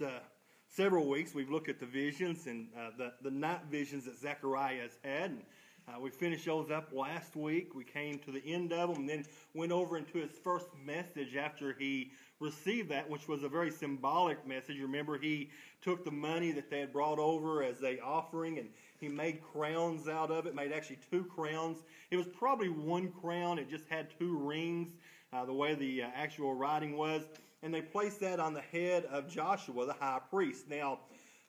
last uh, several weeks, we've looked at the visions and uh, the, the night visions that Zechariah has had. And, uh, we finished those up last week. We came to the end of them and then went over into his first message after he received that, which was a very symbolic message. Remember, he took the money that they had brought over as a offering and he made crowns out of it, made actually two crowns. It was probably one crown, it just had two rings, uh, the way the uh, actual writing was. And they placed that on the head of Joshua, the high priest. Now,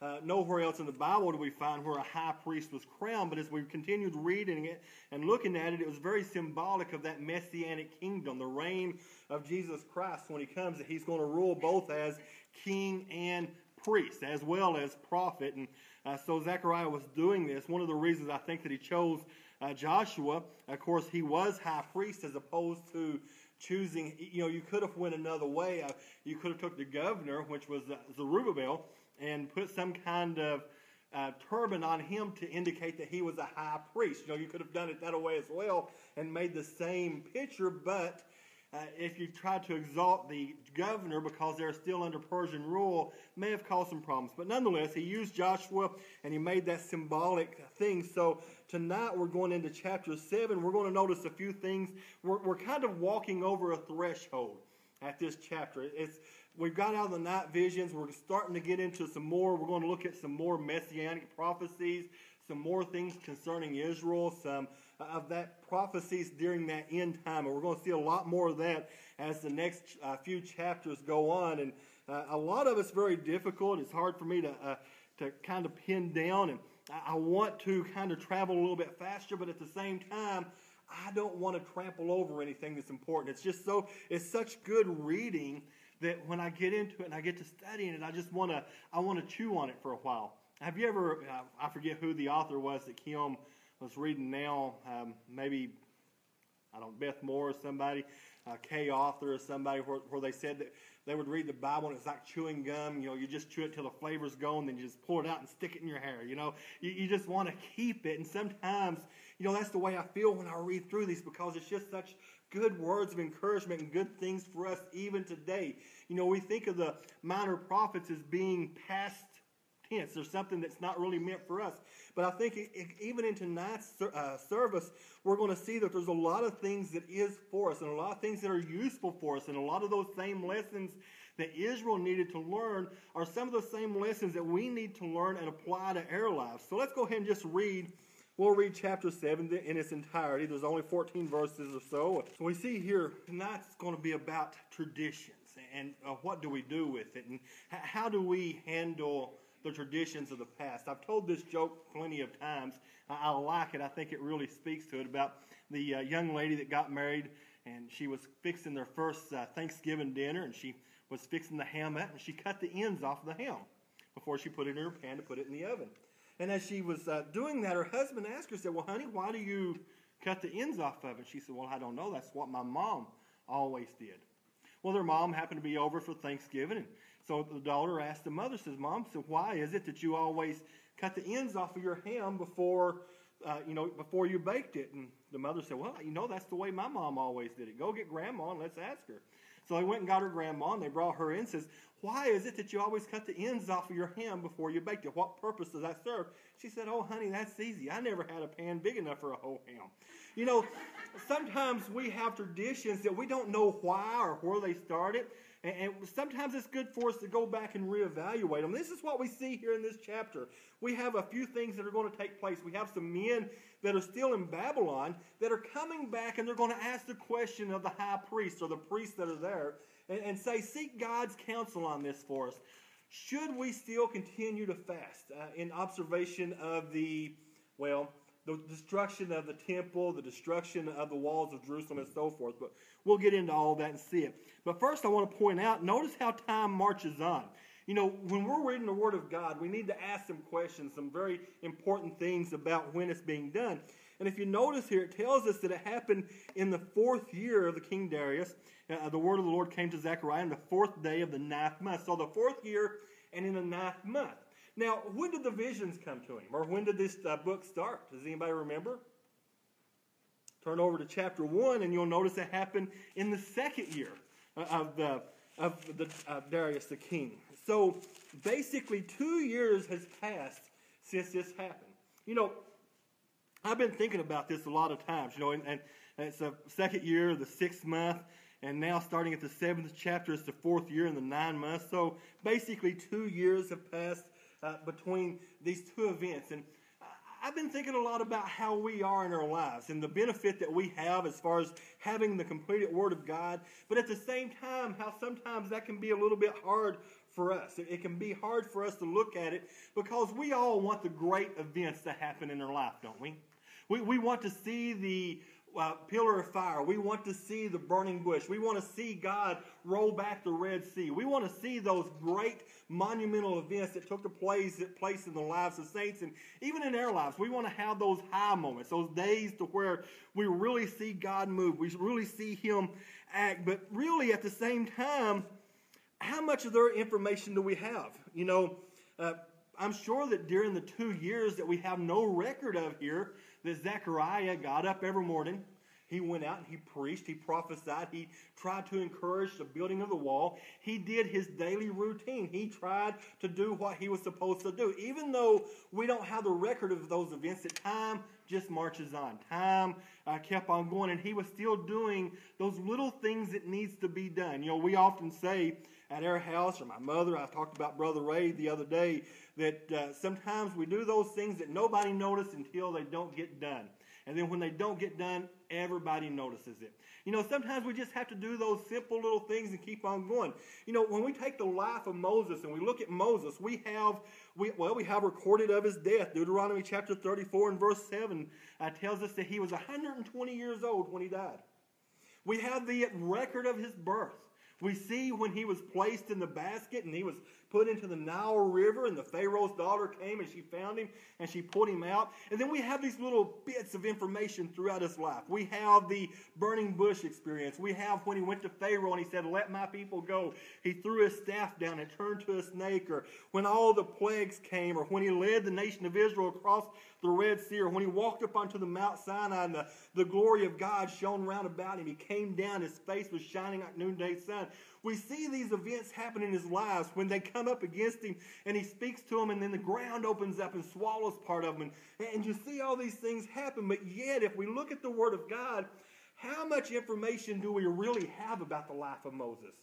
uh, nowhere else in the Bible do we find where a high priest was crowned, but as we continued reading it and looking at it, it was very symbolic of that messianic kingdom, the reign of Jesus Christ when he comes, that he's going to rule both as king and priest, as well as prophet. And uh, so Zechariah was doing this. One of the reasons I think that he chose uh, Joshua, of course, he was high priest as opposed to choosing, you know, you could have went another way. You could have took the governor, which was Zerubbabel, and put some kind of uh, turban on him to indicate that he was a high priest. You know, you could have done it that way as well and made the same picture, but uh, if you've tried to exalt the governor because they're still under Persian rule, may have caused some problems. But nonetheless, he used Joshua and he made that symbolic thing. So tonight we're going into chapter 7. We're going to notice a few things. We're, we're kind of walking over a threshold at this chapter. It's we've got out of the night visions. We're starting to get into some more. We're going to look at some more messianic prophecies, some more things concerning Israel, some of that prophecies during that end time. And we're going to see a lot more of that as the next uh, few chapters go on. And uh, a lot of it's very difficult. It's hard for me to, uh, to kind of pin down. And I want to kind of travel a little bit faster, but at the same time, I don't want to trample over anything that's important. It's just so, it's such good reading that when I get into it and I get to studying it, I just want to I want to chew on it for a while. Have you ever? Uh, I forget who the author was that Kim was reading now. Um, maybe I don't Beth Moore or somebody, uh, author or somebody, where, where they said that they would read the Bible and it's like chewing gum. You know, you just chew it till the flavor's gone, then you just pull it out and stick it in your hair. You know, you, you just want to keep it. And sometimes, you know, that's the way I feel when I read through these because it's just such good words of encouragement and good things for us even today. You know, we think of the minor prophets as being past tense. There's something that's not really meant for us. But I think even in tonight's uh, service, we're going to see that there's a lot of things that is for us and a lot of things that are useful for us. And a lot of those same lessons that Israel needed to learn are some of the same lessons that we need to learn and apply to our lives. So let's go ahead and just read We'll read chapter 7 in its entirety. There's only 14 verses or so. So we see here, tonight's going to be about traditions and uh, what do we do with it and how do we handle the traditions of the past. I've told this joke plenty of times. I, I like it. I think it really speaks to it about the uh, young lady that got married and she was fixing their first uh, Thanksgiving dinner and she was fixing the ham up and she cut the ends off the ham before she put it in her pan to put it in the oven. And as she was uh, doing that, her husband asked her, said, Well, honey, why do you cut the ends off of it? She said, Well, I don't know. That's what my mom always did. Well, their mom happened to be over for Thanksgiving. And so the daughter asked the mother, says, Mom, so why is it that you always cut the ends off of your ham before, uh, you know, before you baked it? And the mother said, Well, you know, that's the way my mom always did it. Go get grandma and let's ask her. So they went and got her grandma and they brought her in and says, why is it that you always cut the ends off of your ham before you baked it? What purpose does that serve? She said, Oh, honey, that's easy. I never had a pan big enough for a whole ham. You know, sometimes we have traditions that we don't know why or where they started. And, sometimes it's good for us to go back and reevaluate them. This is what we see here in this chapter. We have a few things that are going to take place. We have some men that are still in Babylon that are coming back and they're going to ask the question of the high priest or the priests that are there and, and say, seek God's counsel on this for us. Should we still continue to fast uh, in observation of the, well, the destruction of the temple, the destruction of the walls of Jerusalem, and so forth? But we'll get into all that and see it. But first, I want to point out notice how time marches on. You know, when we're reading the Word of God, we need to ask some questions, some very important things about when it's being done. And if you notice here, it tells us that it happened in the fourth year of the King Darius. Uh, the word of the Lord came to Zechariah on the fourth day of the ninth month. So the fourth year and in the ninth month. Now, when did the visions come to him? Or when did this uh, book start? Does anybody remember? Turn over to chapter 1 and you'll notice it happened in the second year of the of the uh, Darius the king. So basically two years has passed since this happened. You know, I've been thinking about this a lot of times, you know, and, and it's the second year, the sixth month, and now starting at the seventh chapter, it's the fourth year and the nine months. So basically, two years have passed uh, between these two events. And I've been thinking a lot about how we are in our lives and the benefit that we have as far as having the completed Word of God, but at the same time, how sometimes that can be a little bit hard for us. It can be hard for us to look at it because we all want the great events to happen in our life, don't we? We, we want to see the uh, pillar of fire. We want to see the burning bush. We want to see God roll back the Red Sea. We want to see those great monumental events that took place, that place in the lives of saints and even in our lives. We want to have those high moments, those days to where we really see God move. We really see Him act. But really, at the same time, how much of their information do we have? You know, uh, I'm sure that during the two years that we have no record of here, that Zechariah got up every morning. He went out and he preached, he prophesied, he tried to encourage the building of the wall. He did his daily routine. He tried to do what he was supposed to do. Even though we don't have the record of those events, that time just marches on. Time uh, kept on going, and he was still doing those little things that needs to be done. You know, we often say at our house, or my mother, I talked about Brother Ray the other day, that uh, sometimes we do those things that nobody notices until they don't get done. And then when they don't get done, everybody notices it. You know, sometimes we just have to do those simple little things and keep on going. You know, when we take the life of Moses and we look at Moses, we have, we, well, we have recorded of his death. Deuteronomy chapter 34 and verse 7 uh, tells us that he was 120 years old when he died. We have the record of his birth. We see when he was placed in the basket and he was put into the Nile River, and the Pharaoh's daughter came and she found him and she put him out. And then we have these little bits of information throughout his life. We have the burning bush experience. We have when he went to Pharaoh and he said, Let my people go. He threw his staff down and turned to a snake, or when all the plagues came, or when he led the nation of Israel across the Red Sea, or when he walked up onto the Mount Sinai and the, the glory of God shone round about him. He came down, his face was shining like noonday sun. We see these events happen in his lives when they come up against him and he speaks to them, and then the ground opens up and swallows part of them. And, and you see all these things happen. But yet, if we look at the Word of God, how much information do we really have about the life of Moses?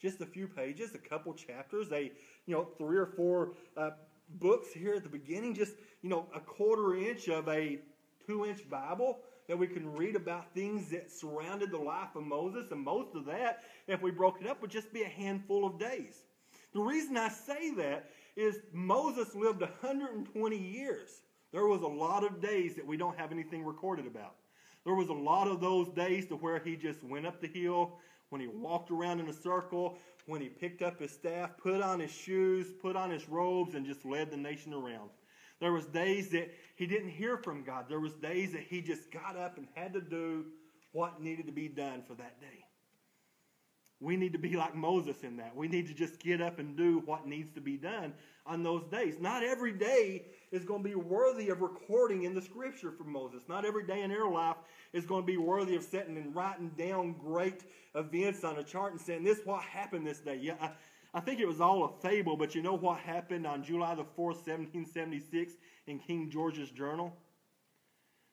Just a few pages, a couple chapters, a you know three or four uh, books here at the beginning, just you know a quarter inch of a two inch Bible that we can read about things that surrounded the life of Moses, and most of that, if we broke it up, would just be a handful of days. The reason I say that is Moses lived 120 years. There was a lot of days that we don't have anything recorded about. There was a lot of those days to where he just went up the hill, when he walked around in a circle, when he picked up his staff, put on his shoes, put on his robes, and just led the nation around. There was days that he didn't hear from God. There was days that he just got up and had to do what needed to be done for that day. We need to be like Moses in that. We need to just get up and do what needs to be done on those days. Not every day is going to be worthy of recording in the scripture for Moses. Not every day in our life is going to be worthy of sitting and writing down great events on a chart and saying, This is what happened this day. Yeah, I, think it was all a fable, but you know what happened on July the 4th, 1776 in King George's journal?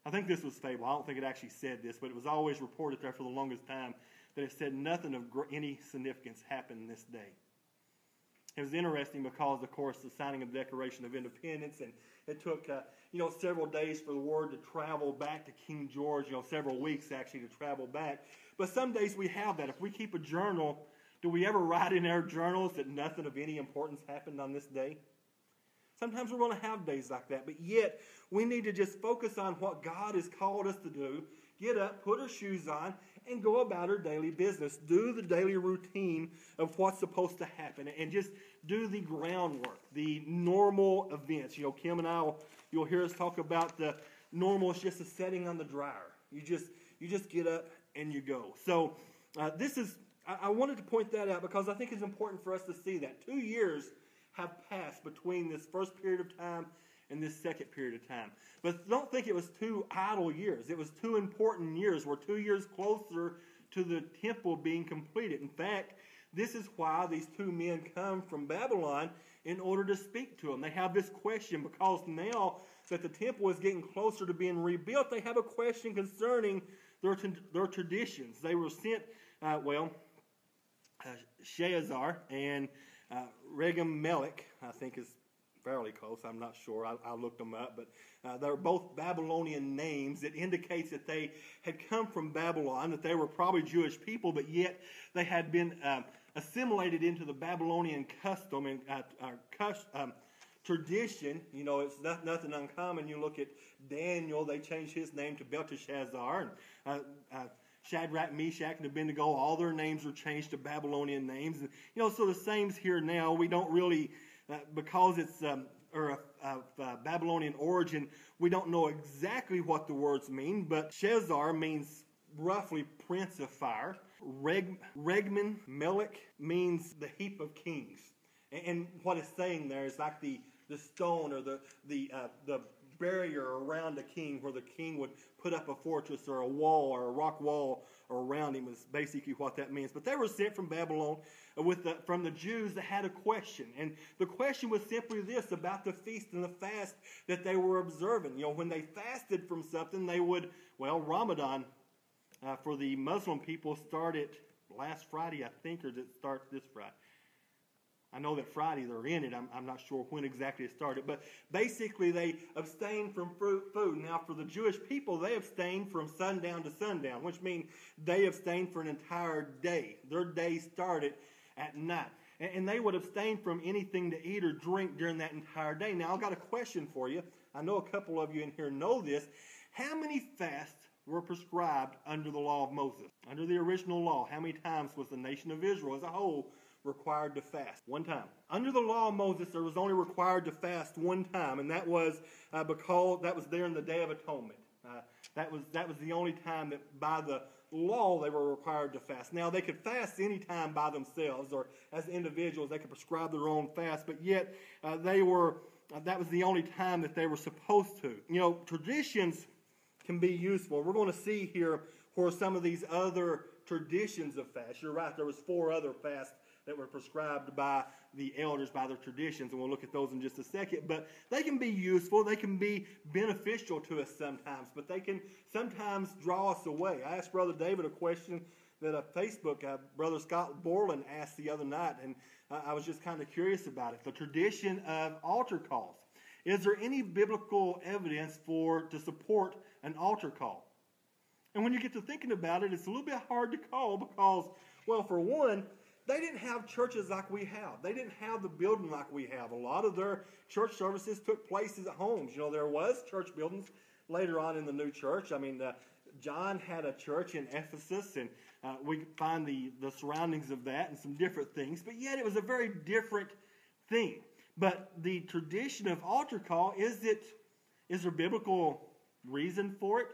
I think this was fable. I don't think it actually said this, but it was always reported there for the longest time that it said nothing of any significance happened this day. It was interesting because, of course, the signing of the Declaration of Independence, and it took, uh, you know, several days for the word to travel back to King George, you know, several weeks actually to travel back. But some days we have that. If we keep a journal, do we ever write in our journals that nothing of any importance happened on this day? Sometimes we're going to have days like that, but yet we need to just focus on what God has called us to do. Get up, put our shoes on, and go about our daily business. Do the daily routine of what's supposed to happen and just do the groundwork, the normal events. You know, Kim and I, will, you'll hear us talk about the normal is just a setting on the dryer. You just, you just get up and you go. So uh, this is I, wanted to point that out because I think it's important for us to see that. Two years have passed between this first period of time and this second period of time. But don't think it was two idle years. It was two important years. We're two years closer to the temple being completed. In fact, this is why these two men come from Babylon in order to speak to them. They have this question because now that the temple is getting closer to being rebuilt, they have a question concerning their, their traditions. They were sent, uh, well, uh, Shazar and uh, Regem I think is fairly close. I'm not sure. I, I looked them up, but uh, they're both Babylonian names. It indicates that they had come from Babylon, that they were probably Jewish people, but yet they had been um, assimilated into the Babylonian custom and uh, uh, um, tradition. You know, it's not, nothing uncommon. You look at Daniel; they changed his name to Belteshazzar. And, uh, uh, Shadrach, Meshach, and Abednego, all their names were changed to Babylonian names. And, you know, so the same's here now. We don't really uh, because it's um, or of, uh, Babylonian origin, we don't know exactly what the words mean, but Shezar means roughly prince of fire. Reg, Regman Melech means the heap of kings. And, and, what it's saying there is like the, the stone or the, the, uh, the barrier around a king where the king would put up a fortress or a wall or a rock wall around him is basically what that means. But they were sent from Babylon with the, from the Jews that had a question. And the question was simply this about the feast and the fast that they were observing. You know, when they fasted from something, they would, well, Ramadan uh, for the Muslim people started last Friday, I think, or did it start this Friday? I know that Friday they're in it. I'm, I'm not sure when exactly it started. But basically, they abstain from fruit, food. Now, for the Jewish people, they abstain from sundown to sundown, which means they abstain for an entire day. Their day started at night. And, and they would abstain from anything to eat or drink during that entire day. Now, I've got a question for you. I know a couple of you in here know this. How many fasts were prescribed under the law of Moses? Under the original law, how many times was the nation of Israel as a whole required to fast one time. Under the law of Moses, there was only required to fast one time, and that was uh, because that was there in the Day of Atonement. Uh, that was that was the only time that by the law they were required to fast. Now they could fast any time by themselves or as individuals they could prescribe their own fast, but yet uh, they were uh, that was the only time that they were supposed to. You know, traditions can be useful. We're going to see here where some of these other traditions of fast. You're right. There was four other fasts that were prescribed by the elders, by their traditions, and we'll look at those in just a second. But they can be useful, they can be beneficial to us sometimes, but they can sometimes draw us away. I asked Brother David a question that a Facebook, uh, Brother Scott Borland asked the other night, and uh, I was just kind of curious about it. The tradition of altar calls. Is there any biblical evidence for to support an altar call? And when you get to thinking about it, it's a little bit hard to call because, well, for one, they didn't have churches like we have. They didn't have the building like we have. A lot of their church services took places at homes. You know, there was church buildings later on in the new church. I mean, uh, John had a church in Ephesus, and uh, we find the, the surroundings of that and some different things. But yet, it was a very different thing. But the tradition of altar call is it is there biblical reason for it?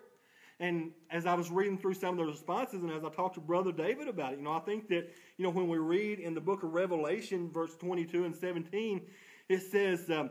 And as I was reading through some of the responses, and as I talked to Brother David about it, you know, I think that, you know, when we read in the book of Revelation, verse 22 and 17, it says, um,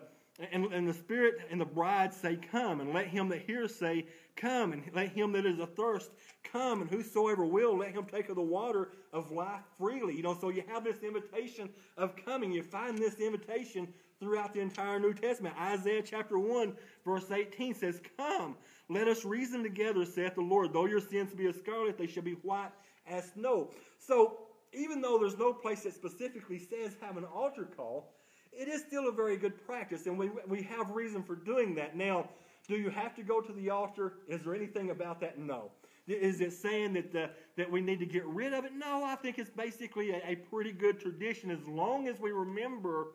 and, and the Spirit and the bride say, Come, and let him that hears say, Come, and let him that is athirst come, and whosoever will, let him take of the water of life freely. You know, so you have this invitation of coming. You find this invitation throughout the entire New Testament. Isaiah chapter 1, verse 18 says, Come, let us reason together, saith the Lord. Though your sins be as scarlet, they shall be white as snow. So, even though there's no place that specifically says have an altar call, it is still a very good practice, and we, we have reason for doing that. Now, do you have to go to the altar? Is there anything about that? No. Is it saying that, the, that we need to get rid of it? No, I think it's basically a, a pretty good tradition as long as we remember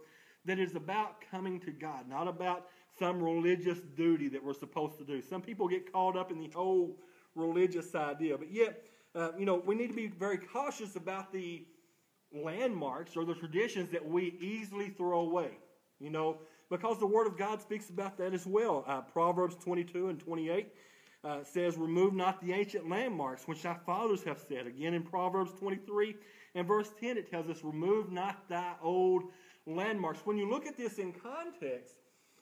that it's about coming to God, not about some religious duty that we're supposed to do. Some people get caught up in the whole religious idea, but yet, uh, you know, we need to be very cautious about the landmarks or the traditions that we easily throw away. You know, because the Word of God speaks about that as well. Uh, Proverbs 22 and 28 uh, says, Remove not the ancient landmarks which thy fathers have set. Again, in Proverbs 23 and verse 10, it tells us, Remove not thy old landmarks. When you look at this in context,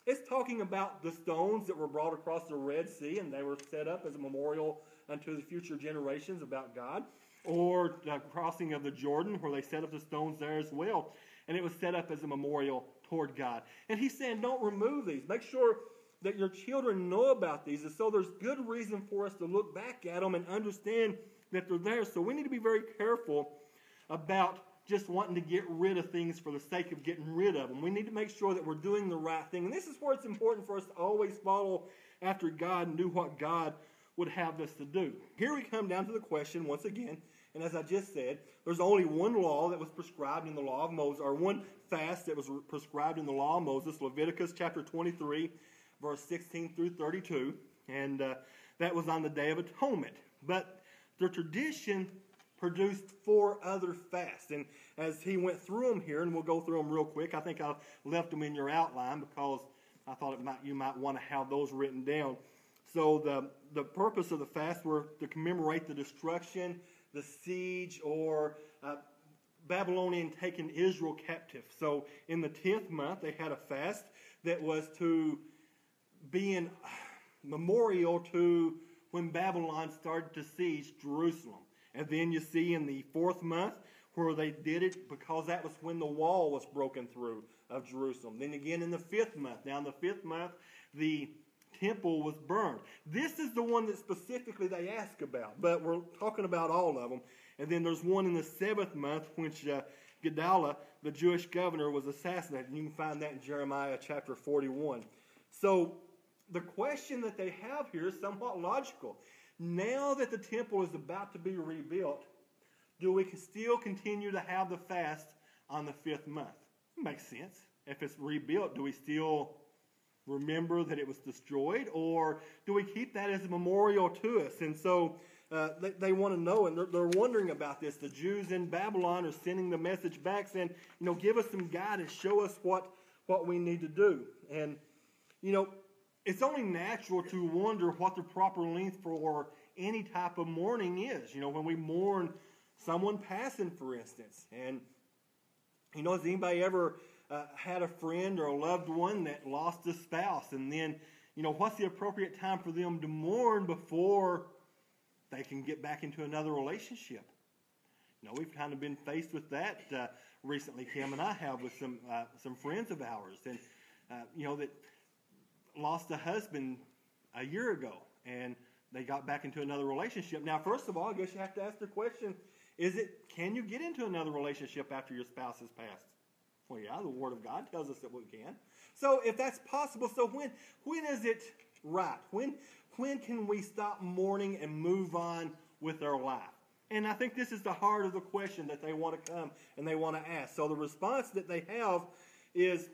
it's talking about the stones that were brought across the Red Sea and they were set up as a memorial unto the future generations about God, or the crossing of the Jordan where they set up the stones there as well. And it was set up as a memorial toward God. And he's saying, don't remove these. Make sure that your children know about these. And so there's good reason for us to look back at them and understand that they're there. So we need to be very careful about just wanting to get rid of things for the sake of getting rid of them. We need to make sure that we're doing the right thing. And this is where it's important for us to always follow after God and do what God would have us to do. Here we come down to the question once again, and as I just said, there's only one law that was prescribed in the law of Moses, or one fast that was prescribed in the law of Moses, Leviticus chapter 23, verse 16 through 32, and uh, that was on the Day of Atonement. But the tradition produced four other fasts. And as he went through them here, and we'll go through them real quick, I think I left them in your outline because I thought it might, you might want to have those written down. So the, the purpose of the fast were to commemorate the destruction, the siege, or uh, Babylonian taking Israel captive. So in the 10th month, they had a fast that was to be in memorial to when Babylon started to siege Jerusalem. And then you see in the fourth month where they did it because that was when the wall was broken through of Jerusalem. Then again in the fifth month. Now in the fifth month, the temple was burned. This is the one that specifically they ask about, but we're talking about all of them. And then there's one in the seventh month, which uh, Gedaliah, the Jewish governor, was assassinated. And you can find that in Jeremiah chapter 41. So the question that they have here is somewhat logical. Now that the temple is about to be rebuilt, do we still continue to have the fast on the fifth month? Makes sense. If it's rebuilt, do we still remember that it was destroyed, or do we keep that as a memorial to us? And so uh, they, they want to know, and they're, they're wondering about this. The Jews in Babylon are sending the message back saying, you know, give us some guidance, show us what, what we need to do. And, you know, it's only natural to wonder what the proper length for any type of mourning is. You know, when we mourn someone passing, for instance. And, you know, has anybody ever uh, had a friend or a loved one that lost a spouse? And then, you know, what's the appropriate time for them to mourn before they can get back into another relationship? You know, we've kind of been faced with that uh, recently, Kim and I have, with some, uh, some friends of ours. And, uh, you know, that lost a husband a year ago. And they got back into another relationship. Now, first of all, I guess you have to ask the question is it, can you get into another relationship after your spouse has passed? Well, yeah, the Word of God tells us that we can. So, if that's possible, so when, when is it right? When, when can we stop mourning and move on with our life? And I think this is the heart of the question that they want to come and they want to ask. So, the response that they have is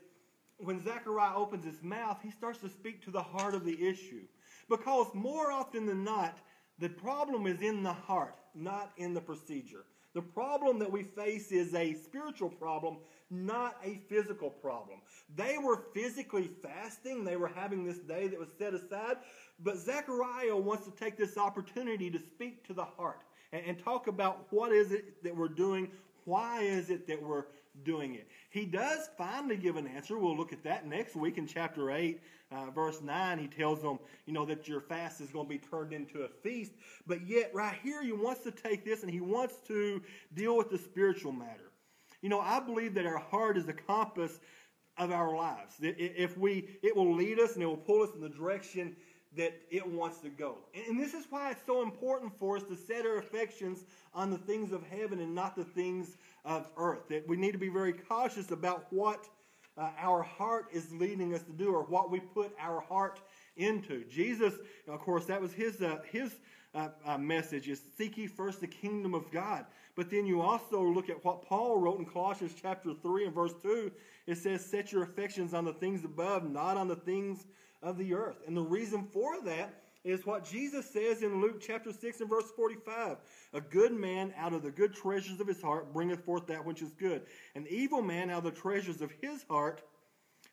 when Zechariah opens his mouth, he starts to speak to the heart of the issue. Because more often than not, the problem is in the heart, not in the procedure. The problem that we face is a spiritual problem, not a physical problem. They were physically fasting, they were having this day that was set aside, but Zechariah wants to take this opportunity to speak to the heart and, and talk about what is it that we're doing, why is it that we're doing it. He does finally give an answer. We'll look at that next week in chapter 8, uh, verse 9. He tells them, you know, that your fast is going to be turned into a feast. But yet, right here, he wants to take this and he wants to deal with the spiritual matter. You know, I believe that our heart is the compass of our lives. If we, it will lead us and it will pull us in the direction that it wants to go. And this is why it's so important for us to set our affections on the things of heaven and not the things of earth. That we need to be very cautious about what uh, our heart is leading us to do or what we put our heart into. Jesus, of course, that was his, uh, his uh, uh message is seek ye first the kingdom of God. But then you also look at what Paul wrote in Colossians chapter 3 and verse 2. It says, Set your affections on the things above, not on the things of the earth. And the reason for that is what Jesus says in Luke chapter 6 and verse 45. A good man out of the good treasures of his heart bringeth forth that which is good. An evil man out of the treasures of his heart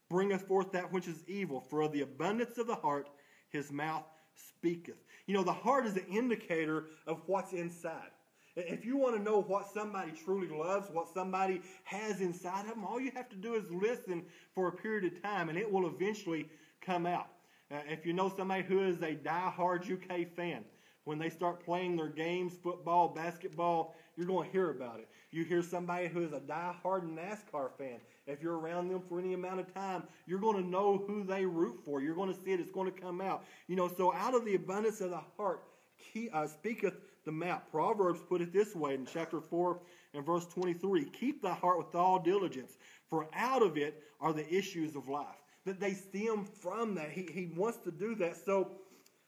bringeth forth that which is evil. For of the abundance of the heart his mouth speaketh. You know, the heart is an indicator of what's inside. If you want to know what somebody truly loves, what somebody has inside of them, all you have to do is listen for a period of time, and it will eventually come out. Uh, if you know somebody who is a die-hard UK fan, when they start playing their games, football, basketball, you're going to hear about it. You hear somebody who is a die-hard NASCAR fan, if you're around them for any amount of time, you're going to know who they root for. You're going to see it. It's going to come out. You know, so out of the abundance of the heart, he, uh, speaketh the mouth. Proverbs put it this way in chapter 4 and verse 23 Keep thy heart with all diligence, for out of it are the issues of life. That they stem from that. He, he wants to do that. So,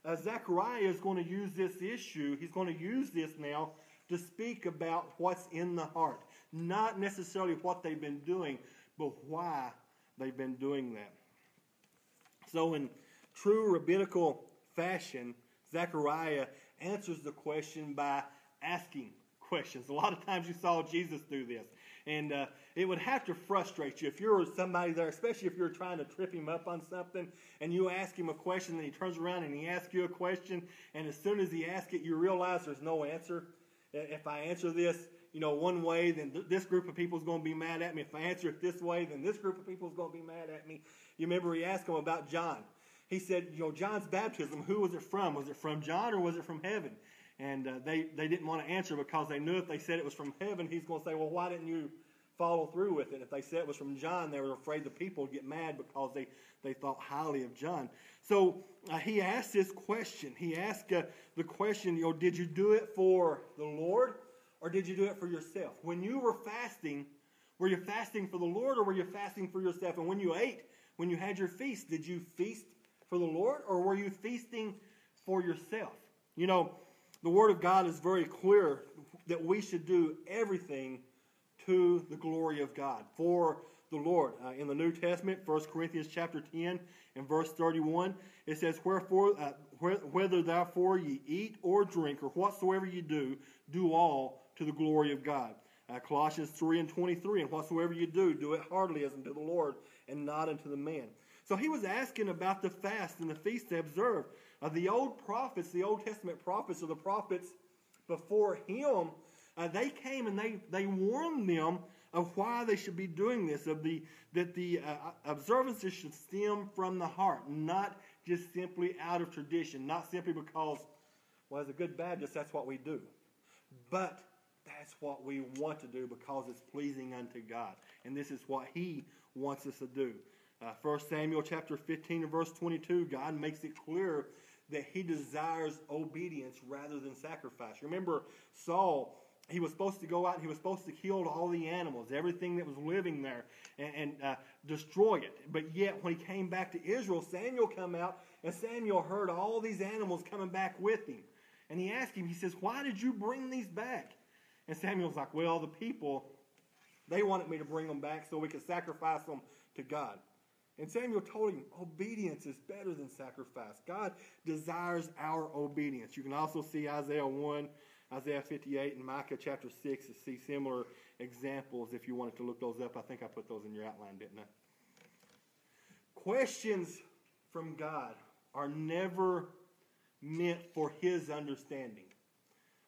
uh, Zechariah is going to use this issue. He's going to use this now to speak about what's in the heart. Not necessarily what they've been doing, but why they've been doing that. So, in true rabbinical fashion, Zechariah answers the question by asking questions. A lot of times you saw Jesus do this. And uh, it would have to frustrate you if you're somebody there, especially if you're trying to trip him up on something and you ask him a question and he turns around and he asks you a question. And as soon as he asks it, you realize there's no answer. If I answer this, you know, one way, then th- this group of people is going to be mad at me. If I answer it this way, then this group of people is going to be mad at me. You remember he asked him about John. He said, you know, John's baptism, who was it from? Was it from John or was it from heaven? And uh, they, they didn't want to answer because they knew if they said it was from heaven, he's going to say, well, why didn't you follow through with it? If they said it was from John, they were afraid the people would get mad because they, they thought highly of John. So uh, he asked this question. He asked uh, the question, you know, did you do it for the Lord or did you do it for yourself? When you were fasting, were you fasting for the Lord or were you fasting for yourself? And when you ate, when you had your feast, did you feast for the Lord or were you feasting for yourself? You know, the Word of God is very clear that we should do everything to the glory of God for the Lord. Uh, in the New Testament, 1 Corinthians chapter 10 and verse 31, it says, Wherefore, uh, whether therefore ye eat or drink or whatsoever ye do, do all to the glory of God. Uh, Colossians 3 and 23, and whatsoever you do, do it heartily as unto the Lord and not unto the man. So he was asking about the fast and the feast they observed. Uh, the old prophets, the Old Testament prophets, or the prophets before him, uh, they came and they, they warned them of why they should be doing this, of the that the uh, observances should stem from the heart, not just simply out of tradition, not simply because, well, as a good Baptist, that's what we do. But that's what we want to do because it's pleasing unto God. And this is what He wants us to do. Uh, 1 Samuel chapter 15 and verse 22, God makes it clear that He desires obedience rather than sacrifice. Remember, Saul he was supposed to go out and he was supposed to kill all the animals, everything that was living there, and, and uh, destroy it. But yet, when he came back to Israel, Samuel come out, and Samuel heard all these animals coming back with him. And he asked him, he says, Why did you bring these back? And Samuel's like, Well, the people, they wanted me to bring them back so we could sacrifice them to God. And Samuel told him, Obedience is better than sacrifice. God desires our obedience. You can also see Isaiah 1 Isaiah 58 and Micah chapter 6 to see similar examples if you wanted to look those up. I think I put those in your outline, didn't I? Questions from God are never meant for his understanding.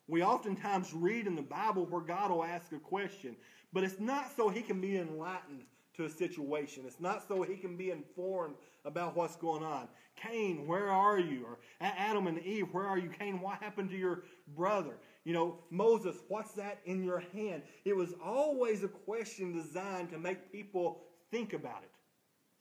We oftentimes read in the Bible where God will ask a question, but it's not so he can be enlightened to a situation. It's not so he can be informed about what's going on. Cain, where are you? Or Adam and Eve, where are you? Cain, what happened to your brother? You know, Moses, what's that in your hand? It was always a question designed to make people think about it,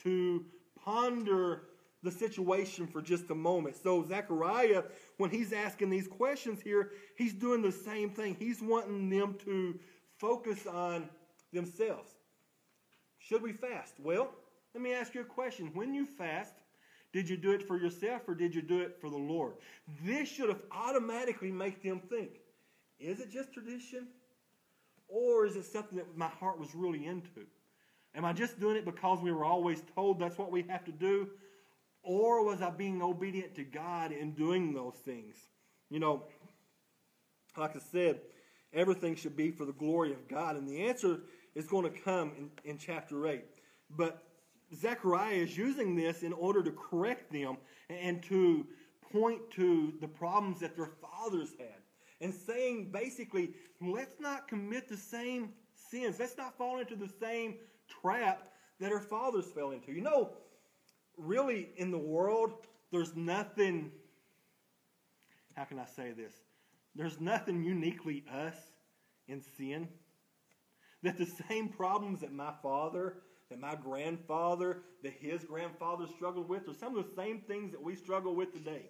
to ponder the situation for just a moment. So, Zechariah, when he's asking these questions here, he's doing the same thing. He's wanting them to focus on themselves. Should we fast? Well, let me ask you a question. When you fast, did you do it for yourself or did you do it for the Lord? This should have automatically make them think. Is it just tradition? Or is it something that my heart was really into? Am I just doing it because we were always told that's what we have to do? Or was I being obedient to God in doing those things? You know, like I said, everything should be for the glory of God. And the answer is going to come in, in chapter 8. But Zechariah is using this in order to correct them and to point to the problems that their fathers had. And saying basically, let's not commit the same sins. Let's not fall into the same trap that our fathers fell into. You know, really in the world, there's nothing, how can I say this? There's nothing uniquely us in sin. That the same problems that my father that my grandfather, that his grandfather struggled with, are some of the same things that we struggle with today.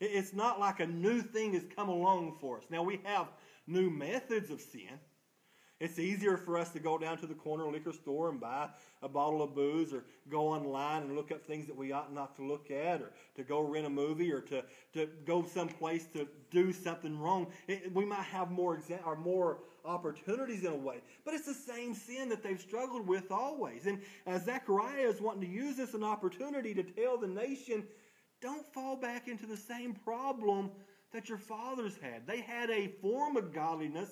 It's not like a new thing has come along for us. Now, we have new methods of sin. It's easier for us to go down to the corner liquor store and buy a bottle of booze or go online and look up things that we ought not to look at or to go rent a movie or to, to go someplace to do something wrong. It, we might have more exa- or more opportunities in a way. But it's the same sin that they've struggled with always. And uh, Zechariah is wanting to use this an opportunity to tell the nation, don't fall back into the same problem that your fathers had. They had a form of godliness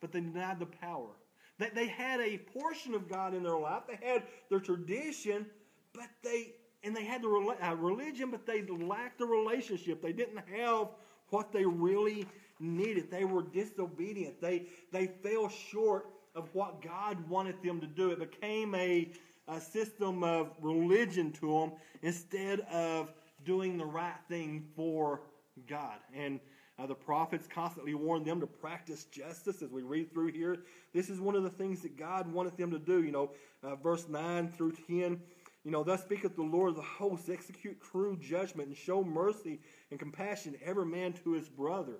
but they denied the power. They, they had a portion of God in their life. They had their tradition, but they and they had the uh, religion, but they lacked the relationship. They didn't have what they really needed. They were disobedient. They they fell short of what God wanted them to do. It became a, a system of religion to them instead of doing the right thing for God. And uh, the prophets constantly warned them to practice justice as we read through here. This is one of the things that God wanted them to do. You know, uh, verse 9 through 10. You know, thus speaketh the Lord of the hosts, execute true judgment and show mercy and compassion every man to his brother.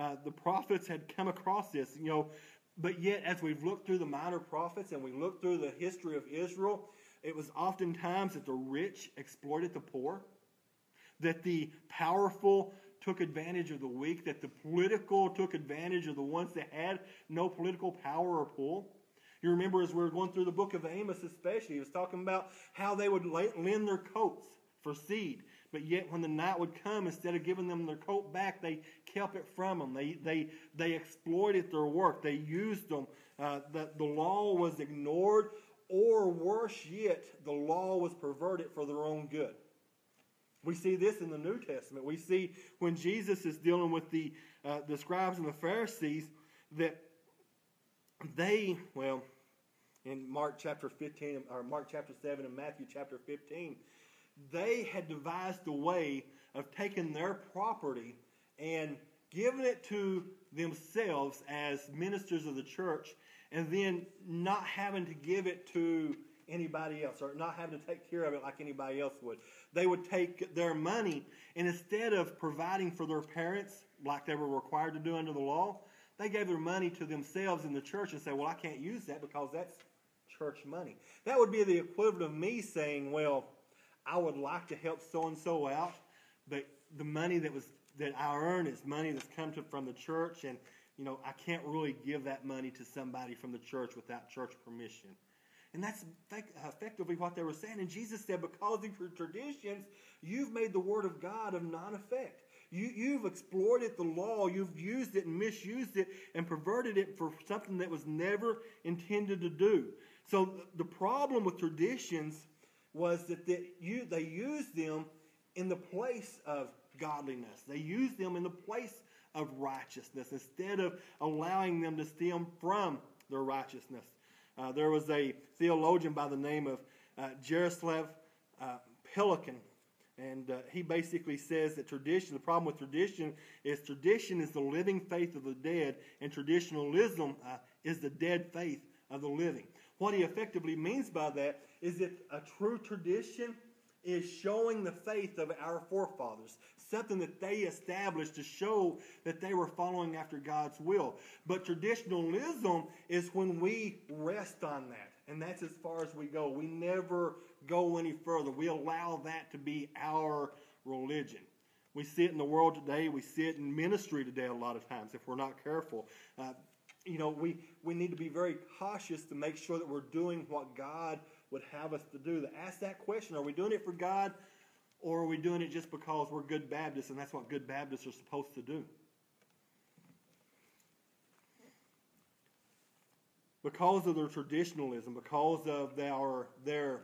Uh, the prophets had come across this, you know, but yet as we've looked through the minor prophets and we look through the history of Israel, it was oftentimes that the rich exploited the poor, that the powerful took advantage of the weak, that the political took advantage of the ones that had no political power or pull. You remember as we were going through the book of Amos, especially, he was talking about how they would lend their coats for seed. But yet, when the night would come, instead of giving them their coat back, they kept it from them. They, they, they exploited their work. They used them. Uh, the, the law was ignored, or worse yet, the law was perverted for their own good. We see this in the New Testament. We see when Jesus is dealing with the, uh, the scribes and the Pharisees that they, well, in Mark chapter 15, or Mark chapter 7 and Matthew chapter 15, they had devised a way of taking their property and giving it to themselves as ministers of the church and then not having to give it to anybody else or not having to take care of it like anybody else would. They would take their money and instead of providing for their parents like they were required to do under the law, they gave their money to themselves in the church and said, Well, I can't use that because that's church money. That would be the equivalent of me saying, Well, I would like to help so and so out, but the money that was that I earn is money that's come to, from the church, and you know I can't really give that money to somebody from the church without church permission. And that's effectively what they were saying. And Jesus said, because of your traditions, you've made the word of God of non effect. You, you've exploited the law, you've used it and misused it and perverted it for something that was never intended to do. So the problem with traditions was that they, you, they used them in the place of godliness. They used them in the place of righteousness instead of allowing them to stem from their righteousness. Uh, there was a theologian by the name of uh, Jaroslav uh, Pelikan, and uh, he basically says that tradition, the problem with tradition is tradition is the living faith of the dead, and traditionalism uh, is the dead faith of the living. What he effectively means by that is that a true tradition is showing the faith of our forefathers, something that they established to show that they were following after God's will. But traditionalism is when we rest on that, and that's as far as we go. We never go any further. We allow that to be our religion. We see it in the world today. We see it in ministry today a lot of times if we're not careful. Uh, you know, we, we need to be very cautious to make sure that we're doing what God would have us to do. To ask that question are we doing it for God or are we doing it just because we're good Baptists and that's what good Baptists are supposed to do? Because of their traditionalism, because of their, their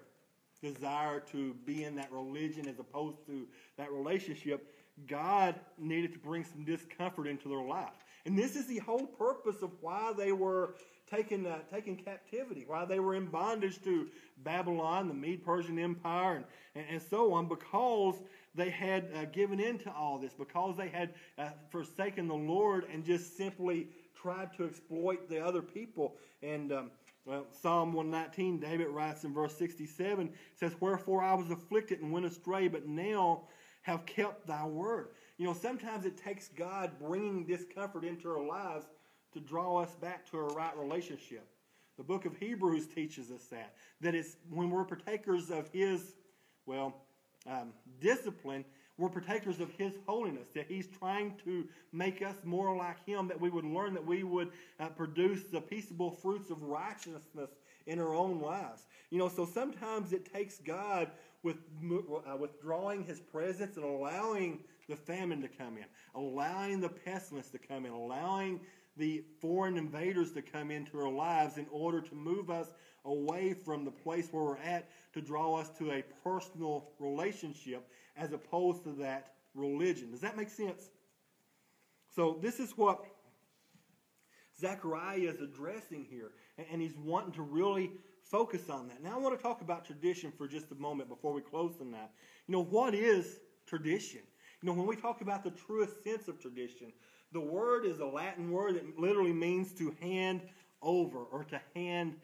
desire to be in that religion as opposed to that relationship, God needed to bring some discomfort into their life. And this is the whole purpose of why they were taken, uh, taken captivity, why they were in bondage to Babylon, the Mede Persian Empire, and, and, and, so on, because they had uh, given in to all this, because they had uh, forsaken the Lord and just simply tried to exploit the other people. And um, Well, Psalm 119, David writes in verse 67, says, Wherefore I was afflicted and went astray, but now have kept thy word. You know, sometimes it takes God bringing discomfort into our lives to draw us back to a right relationship. The book of Hebrews teaches us that. That it's when we're partakers of His, well, um, discipline, we're partakers of His holiness, that He's trying to make us more like Him, that we would learn that we would uh, produce the peaceable fruits of righteousness in our own lives. You know, so sometimes it takes God with, uh, withdrawing His presence and allowing the famine to come in, allowing the pestilence to come in, allowing the foreign invaders to come into our lives in order to move us away from the place where we're at to draw us to a personal relationship as opposed to that religion. Does that make sense? So, this is what Zechariah is addressing here, and he's wanting to really focus on that. Now, I want to talk about tradition for just a moment before we close on that. You know, what is tradition? You know, when we talk about the truest sense of tradition, the word is a Latin word that literally means to hand over or to hand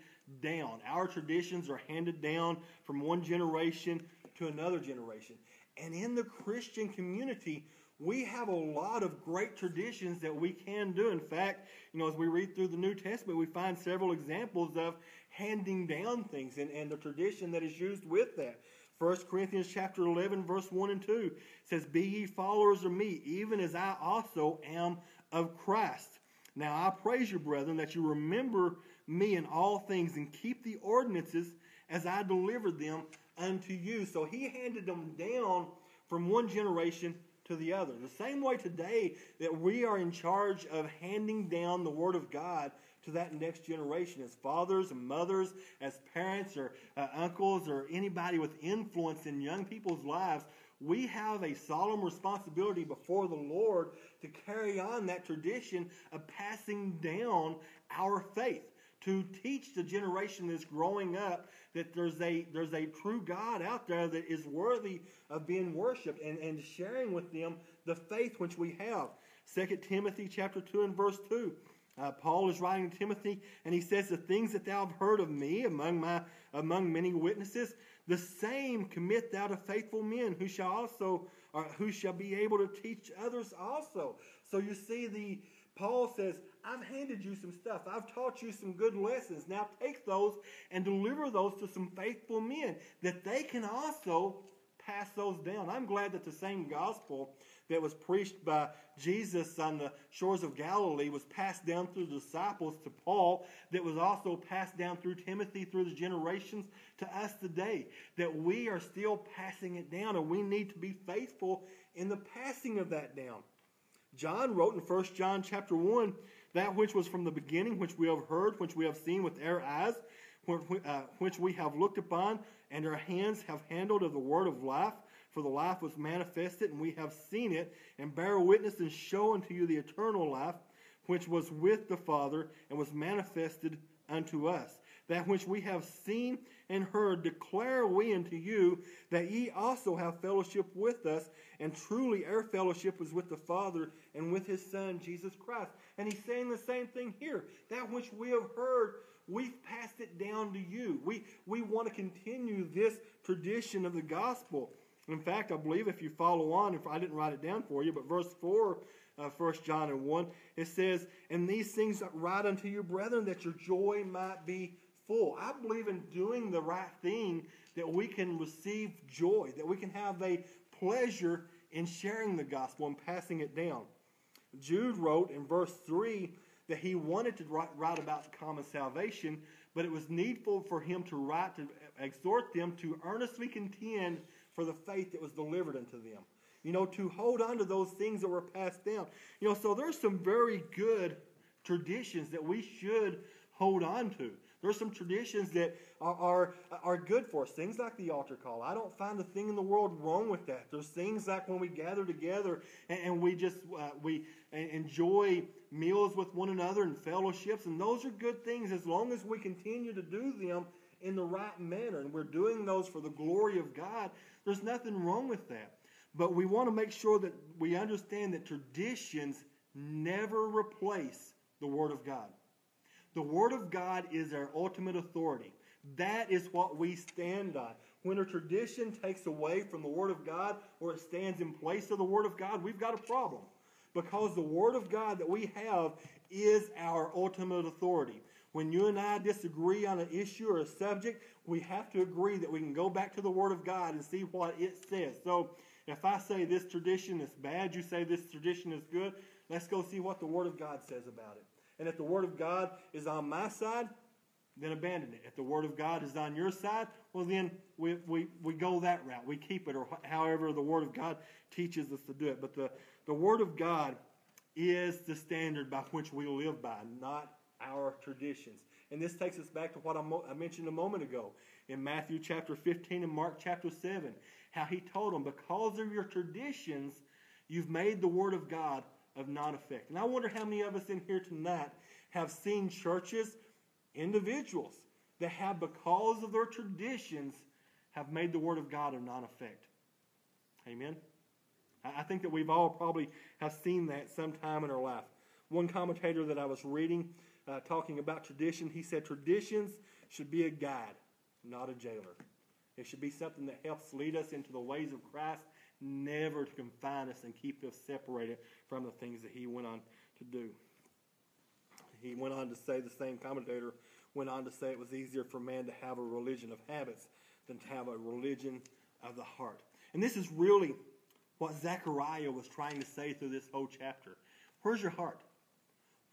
down. Our traditions are handed down from one generation to another generation. And in the Christian community, we have a lot of great traditions that we can do. In fact, you know, as we read through the New Testament, we find several examples of handing down things and, and the tradition that is used with that. 1 Corinthians chapter 11, verse 1 and 2 says, Be ye followers of me, even as I also am of Christ. Now I praise you, brethren, that you remember me in all things and keep the ordinances as I delivered them unto you. So he handed them down from one generation to the other. The same way today that we are in charge of handing down the Word of God to that next generation as fathers and mothers, as parents or uh, uncles or anybody with influence in young people's lives. We have a solemn responsibility before the Lord to carry on that tradition of passing down our faith to teach the generation that's growing up that there's a there's a true God out there that is worthy of being worshipped and, and sharing with them the faith which we have. 2 Timothy chapter 2 and verse 2. Uh, Paul is writing to Timothy, and he says, "The things that thou have heard of me among my among many witnesses, the same commit thou to faithful men, who shall also, or who shall be able to teach others also." So you see, the Paul says, "I've handed you some stuff. I've taught you some good lessons. Now take those and deliver those to some faithful men, that they can also pass those down." I'm glad that the same gospel that was preached by Jesus on the shores of Galilee was passed down through the disciples to Paul, that was also passed down through Timothy through the generations to us today. That we are still passing it down, and we need to be faithful in the passing of that down. John wrote in 1 John chapter 1 that which was from the beginning, which we have heard, which we have seen with our eyes, uh, which we have looked upon, and our hands have handled of the word of life. For the life was manifested, and we have seen it, and bear witness and show unto you the eternal life, which was with the Father, and was manifested unto us. That which we have seen and heard declare we unto you, that ye also have fellowship with us, and truly our fellowship is with the Father and with his Son, Jesus Christ. And he's saying the same thing here. That which we have heard, we've passed it down to you. We, we want to continue this tradition of the gospel. In fact, I believe if you follow on, if I didn't write it down for you, but verse 4, uh, 1 John and 1, it says, And these things write unto you, brethren, that your joy might be full. I believe in doing the right thing that we can receive joy, that we can have a pleasure in sharing the gospel and passing it down. Jude wrote in verse 3 that he wanted to write, write about common salvation, but it was needful for him to write to exhort them to earnestly contend for the faith that was delivered unto them. You know, to hold on to those things that were passed down. You know, so there's some very good traditions that we should hold on to. There's some traditions that are, are, are, good for us. Things like the altar call. I don't find a thing in the world wrong with that. There's things like when we gather together and, and we just uh, we enjoy meals with one another and fellowships, and those are good things as long as we continue to do them in the right manner and we're doing those for the glory of God, there's nothing wrong with that. But we want to make sure that we understand that traditions never replace the Word of God. The Word of God is our ultimate authority. That is what we stand on. When a tradition takes away from the Word of God or it stands in place of the Word of God, we've got a problem. Because the Word of God that we have is our ultimate authority. When you and I disagree on an issue or a subject, we have to agree that we can go back to the Word of God and see what it says. So if I say this tradition is bad, you say this tradition is good, let's go see what the Word of God says about it. And if the Word of God is on my side, then abandon it. If the Word of God is on your side, well, then we, we, we go that route. We keep it, or however the Word of God teaches us to do it. But the, the Word of God is the standard by which we live by, not our traditions. And this takes us back to what I mentioned a moment ago in Matthew chapter 15 and Mark chapter 7, how he told them, because of your traditions, you've made the Word of God of non effect. And I wonder how many of us in here tonight have seen churches individuals that have, because of their traditions, have made the Word of God of non effect. Amen? I think that we've all probably have seen that sometime in our life. One commentator that I was reading uh, talking about tradition, he said traditions should be a guide, not a jailer. It should be something that helps lead us into the ways of Christ, never to confine us and keep us separated from the things that he went on to do he went on to say, the same commentator went on to say it was easier for man to have a religion of habits than to have a religion of the heart. And this is really what Zechariah was trying to say through this whole chapter. Where's your heart?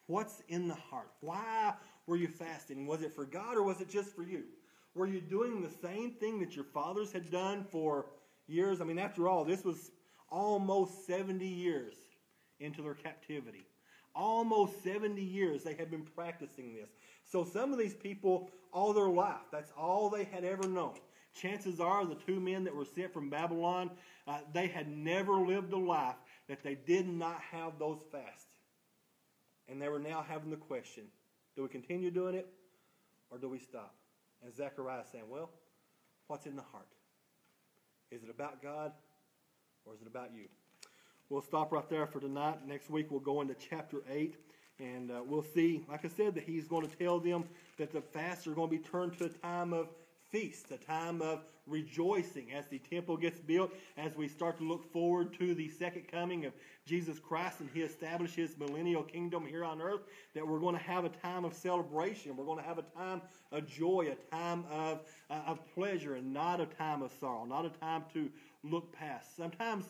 What's in the heart? Why were you fasting? Was it for God or was it just for you? Were you doing the same thing that your fathers had done for years? I mean, after all, this was almost 70 years into their captivity. Almost 70 years they had been practicing this. So some of these people, all their life, that's all they had ever known. Chances are the two men that were sent from Babylon, uh, they had never lived a life that they did not have those fasts. And they were now having the question do we continue doing it or do we stop? And Zechariah saying, well, what's in the heart? Is it about God or is it about you? We'll stop right there for tonight. Next week we'll go into chapter 8 and uh, we'll see, like I said, that he's going to tell them that the fasts are going to be turned to a time of feast, a time of rejoicing as the temple gets built, as we start to look forward to the second coming of Jesus Christ and he establishes millennial kingdom here on earth, that we're going to have a time of celebration. We're going to have a time of joy, a time of, uh, of pleasure, and not a time of sorrow, not a time to look past. Sometimes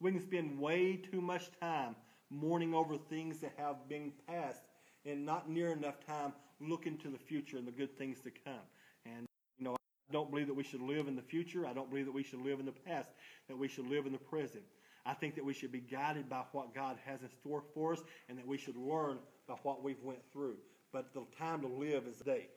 we can spend way too much time mourning over things that have been past and not near enough time looking to the future and the good things to come. And, you know, I don't believe that we should live in the future. I don't believe that we should live in the past, that we should live in the present. I think that we should be guided by what God has in store for us and that we should learn by what we've went through. But the time to live is today.